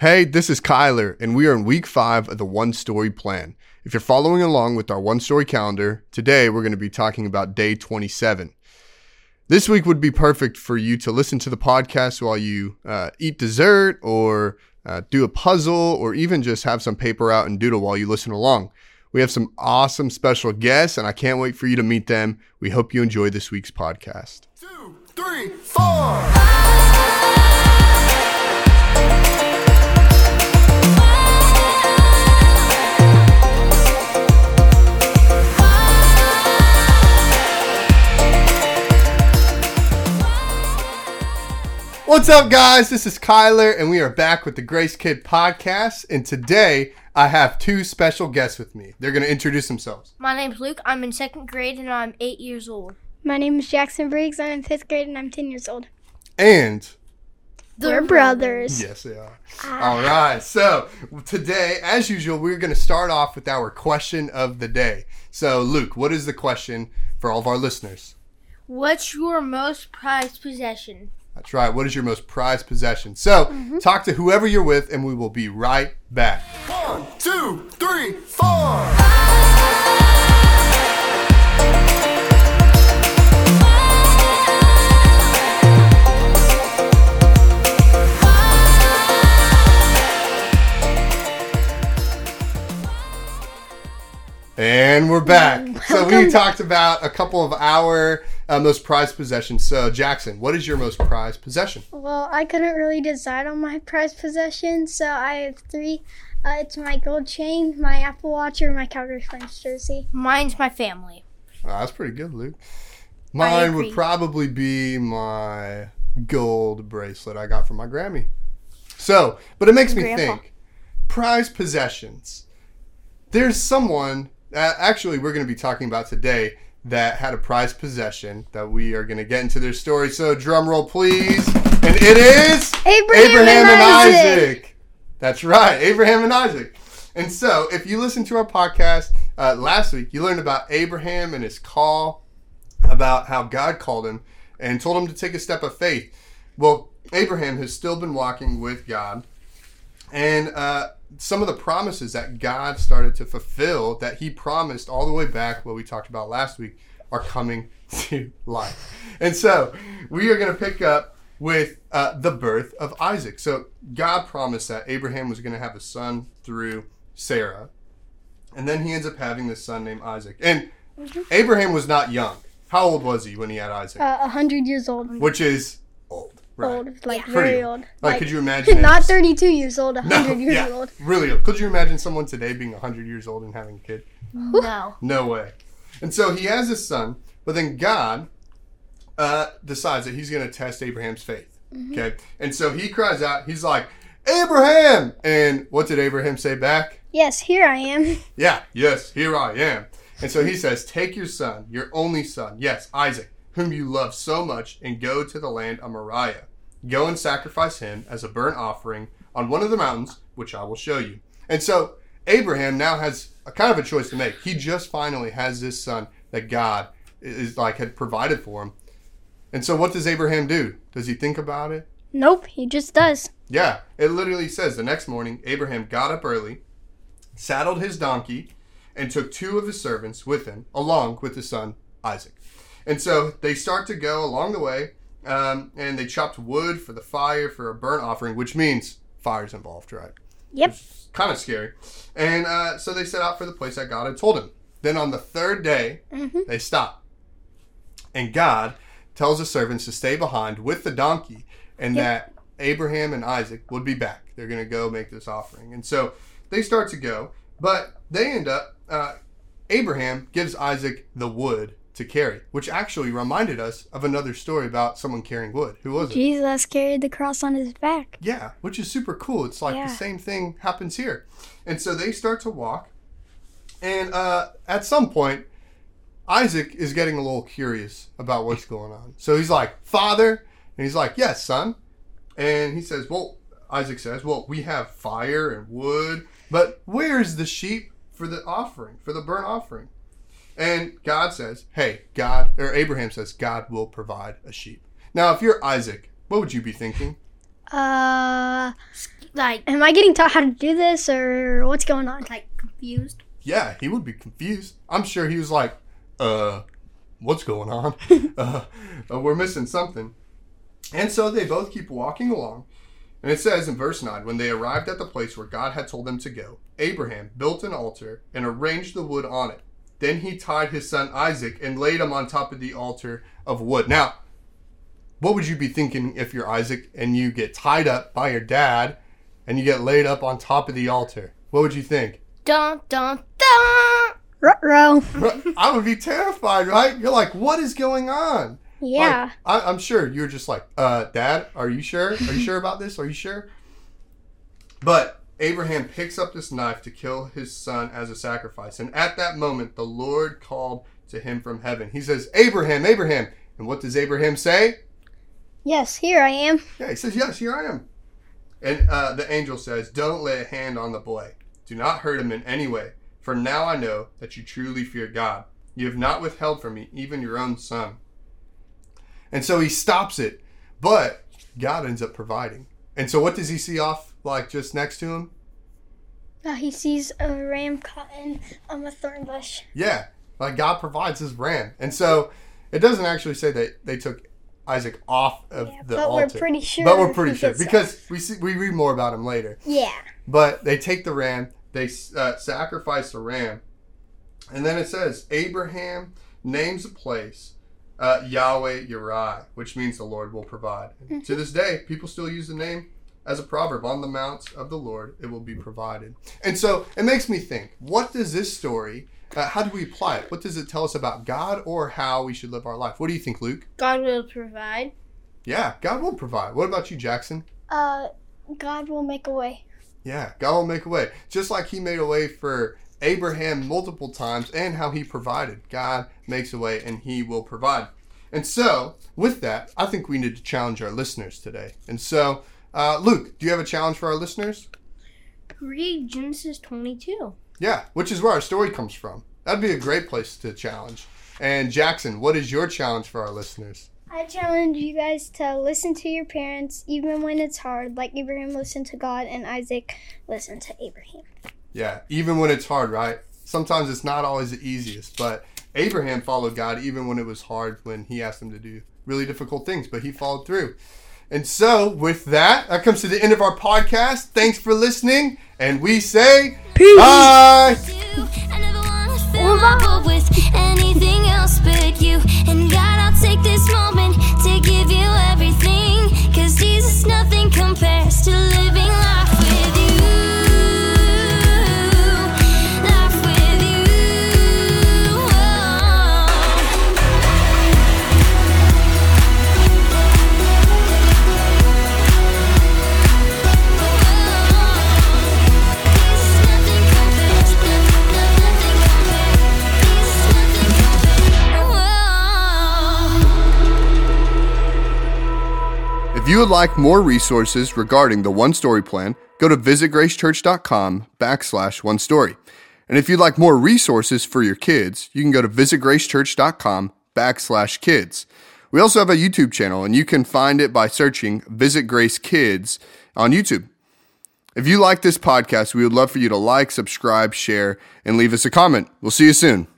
Hey, this is Kyler, and we are in week five of the One Story Plan. If you're following along with our One Story calendar, today we're going to be talking about day 27. This week would be perfect for you to listen to the podcast while you uh, eat dessert or uh, do a puzzle or even just have some paper out and doodle while you listen along. We have some awesome special guests, and I can't wait for you to meet them. We hope you enjoy this week's podcast. Two, three, four. What's up, guys? This is Kyler, and we are back with the Grace Kid podcast. And today I have two special guests with me. They're going to introduce themselves. My name's Luke. I'm in second grade and I'm eight years old. My name is Jackson Briggs. I'm in fifth grade and I'm 10 years old. And They're brothers. yes, they are. Ah. All right. So today, as usual, we're going to start off with our question of the day. So, Luke, what is the question for all of our listeners? What's your most prized possession? That's right. What is your most prized possession? So, mm-hmm. talk to whoever you're with, and we will be right back. One, two, three, four. And we're back. So we Welcome. talked about a couple of our uh, most prized possessions. So Jackson, what is your most prized possession? Well, I couldn't really decide on my prized possession, so I have three. Uh, it's my gold chain, my Apple Watch, or my Calgary Flames jersey. Mine's my family. Oh, that's pretty good, Luke. Mine would probably be my gold bracelet I got from my Grammy. So, but it makes me Grandpa. think prized possessions. There's someone, uh, actually, we're going to be talking about today that had a prized possession that we are going to get into their story. So, drum roll, please. And it is Abraham, Abraham and Isaac. That's right, Abraham and Isaac. And so, if you listen to our podcast uh, last week, you learned about Abraham and his call, about how God called him and told him to take a step of faith. Well, Abraham has still been walking with God, and uh, some of the promises that God started to fulfill that He promised all the way back, what we talked about last week, are coming to life. And so, we are going to pick up with uh, the birth of Isaac. So, God promised that Abraham was going to have a son through Sarah, and then he ends up having this son named Isaac. And Abraham was not young. How old was he when he had Isaac? Uh, 100 years old. Which is old, right? Old, like Pretty very old. old. Like, could you imagine? Not 32 years old, 100 No, years yeah, old. really old. Could you imagine someone today being 100 years old and having a kid? No. No way. And so he has his son, but then God uh, decides that he's going to test Abraham's faith. Okay? And so he cries out, he's like, Abraham! And what did Abraham say back? Yes, here I am. Yeah, yes, here I am. And so he says, Take your son, your only son, yes, Isaac, whom you love so much, and go to the land of Moriah. Go and sacrifice him as a burnt offering on one of the mountains, which I will show you. And so Abraham now has a kind of a choice to make. He just finally has this son that God is like had provided for him. And so what does Abraham do? Does he think about it? Nope, he just does. Yeah, it literally says the next morning, Abraham got up early, saddled his donkey, and took two of his servants with him, along with his son Isaac. And so they start to go along the way, um, and they chopped wood for the fire for a burnt offering, which means fire's involved, right? Yep. Kind of scary. And uh, so they set out for the place that God had told him. Then on the third day, they stop. And God tells the servants to stay behind with the donkey and that Abraham and Isaac would be back. They're going to go make this offering. And so they start to go, but they end up, uh, Abraham gives Isaac the wood to carry, which actually reminded us of another story about someone carrying wood. Who was it? Jesus carried the cross on his back. Yeah, which is super cool. It's like Yeah. the same thing happens here. And so they start to walk. And uh, at some point, Isaac is getting a little curious about what's going on. So he's like, Father? And he's like, Yes, son. And he says, Well, Isaac says, Well, we have fire and wood, but where's the sheep for the offering, for the burnt offering? And God says, Hey, God, or Abraham says, God will provide a sheep. Now, if you're Isaac, what would you be thinking? Uh, Like, am I getting taught how to do this, or what's going on? like confused. Yeah, he would be confused. I'm sure he was like, uh, what's going on? uh, uh, we're missing something. And so they both keep walking along. And it says in verse 9 when they arrived at the place where God had told them to go, Abraham built an altar and arranged the wood on it. Then he tied his son Isaac and laid him on top of the altar of wood. Now, what would you be thinking if you're Isaac and you get tied up by your dad and you get laid up on top of the altar? What would you think? Dun dun dun. Ruh-roh. I would be terrified, right? You're like, what is going on? Yeah. Like, I, I'm sure you're just like, uh, Dad, are you sure? Are you sure about this? Are you sure? But Abraham picks up this knife to kill his son as a sacrifice. And at that moment, the Lord called to him from heaven. He says, Abraham, Abraham. And what does Abraham say? Yes, here I am. Yeah, he says, Yes, here I am. And uh, the angel says, Don't lay a hand on the boy. Do not hurt him in any way. For now I know that you truly fear God. You have not withheld from me even your own son. And so he stops it, but God ends up providing. And so what does he see off like just next to him? Uh, he sees a ram caught in um, a thorn bush. Yeah, like God provides his ram. And so it doesn't actually say that they took Isaac off of Yeah, the but altar. we're pretty sure. but we're pretty sure because we see we read more about him later. Yeah. But they take the ram, they uh, sacrifice the ram, and then it says Abraham names a place uh, Yahweh Yireh, which means the Lord will provide. And To this day, people still use the name as a proverb on the mounts of the Lord, it will be provided. And so it makes me think what does this story, uh, how do we apply it? What does it tell us about God or how we should live our life? What do you think, Luke? God will provide. Yeah, God will provide. What about you, Jackson? Uh, God will make a way. Yeah, God will make a way. Just like He made a way for Abraham multiple times and how He provided. God makes a way and He will provide. And so, with that, I think we need to challenge our listeners today. And so, uh, Luke, do you have a challenge for our listeners? Read Genesis 22. Yeah, which is where our story comes from. That'd be a great place to challenge. And Jackson, what is your challenge for our listeners? I challenge you guys to listen to your parents even when it's hard, like Abraham listened to God and Isaac listened to Abraham. Yeah, even when it's hard, right? Sometimes it's not always the easiest, but Abraham followed God even when it was hard when he asked him to do really difficult things, but he followed through. And so, with that, that comes to the end of our podcast. Thanks for listening, and we say Peace. bye. I never wanna fill my with anything else but you. And God, I'll take this you would like more resources regarding the One Story Plan, go to visitgracechurch.com backslash one story. And if you'd like more resources for your kids, you can go to visitgracechurch.com backslash kids. We also have a YouTube channel, and you can find it by searching Visit Grace Kids on YouTube. If you like this podcast, we would love for you to like, subscribe, share, and leave us a comment. We'll see you soon.